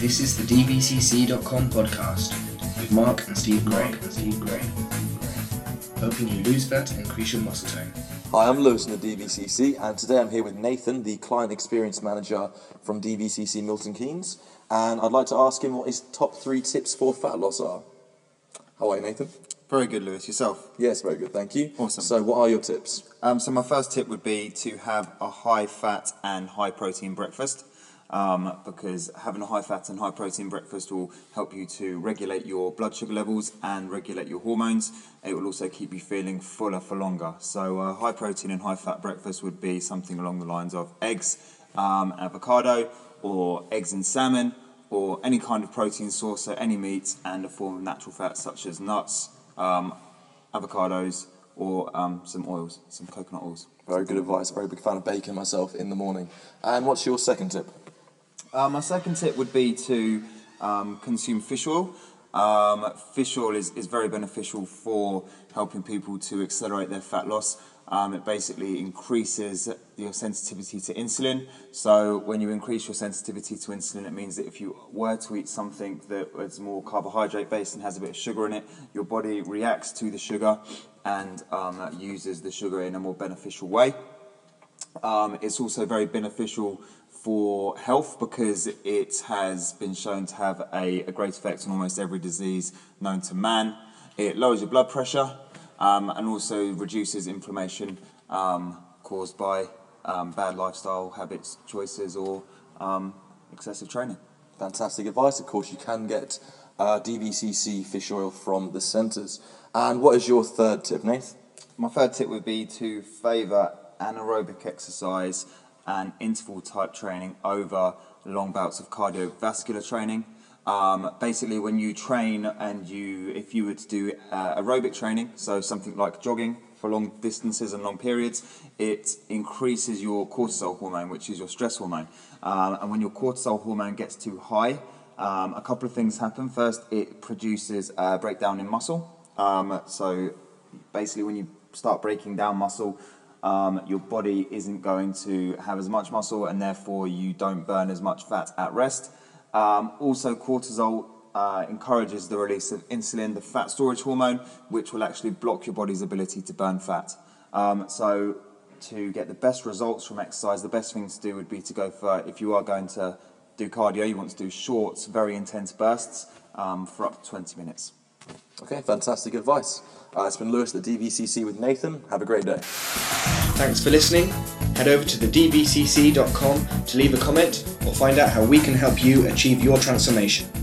This is the DVCC.com podcast with Mark and Steve Gray. Steve Gray. Helping you lose fat and increase your muscle tone. Hi, I'm Lewis from the DVCC, and today I'm here with Nathan, the Client Experience Manager from DVCC Milton Keynes, and I'd like to ask him what his top three tips for fat loss are. How are you, Nathan? Very good, Lewis. Yourself? Yes, very good, thank you. Awesome. So, what are your tips? Um, so my first tip would be to have a high fat and high protein breakfast. Um, because having a high fat and high protein breakfast will help you to regulate your blood sugar levels and regulate your hormones. It will also keep you feeling fuller for longer. So, a high protein and high fat breakfast would be something along the lines of eggs, um, avocado, or eggs and salmon, or any kind of protein source, so any meat and a form of natural fat such as nuts, um, avocados, or um, some oils, some coconut oils. Very good advice. Very big fan of bacon myself in the morning. And what's your second tip? Uh, my second tip would be to um, consume fish oil. Um, fish oil is, is very beneficial for helping people to accelerate their fat loss. Um, it basically increases your sensitivity to insulin. So, when you increase your sensitivity to insulin, it means that if you were to eat something that is more carbohydrate based and has a bit of sugar in it, your body reacts to the sugar and um, uses the sugar in a more beneficial way. Um, it's also very beneficial for health because it has been shown to have a, a great effect on almost every disease known to man. It lowers your blood pressure um, and also reduces inflammation um, caused by um, bad lifestyle habits, choices, or um, excessive training. Fantastic advice. Of course, you can get uh, DVCC fish oil from the centres. And what is your third tip, Nath? My third tip would be to favour anaerobic exercise and interval type training over long bouts of cardiovascular training. Um, basically, when you train and you, if you were to do uh, aerobic training, so something like jogging for long distances and long periods, it increases your cortisol hormone, which is your stress hormone. Um, and when your cortisol hormone gets too high, um, a couple of things happen. First, it produces a breakdown in muscle. Um, so basically, when you start breaking down muscle, um, your body isn't going to have as much muscle, and therefore you don't burn as much fat at rest. Um, also, cortisol uh, encourages the release of insulin, the fat storage hormone, which will actually block your body's ability to burn fat. Um, so, to get the best results from exercise, the best thing to do would be to go for if you are going to do cardio, you want to do short, very intense bursts um, for up to 20 minutes. Okay, fantastic advice. Uh, it's been Lewis at the DVCC with Nathan. Have a great day. Thanks for listening. Head over to the DVCC.com to leave a comment or find out how we can help you achieve your transformation.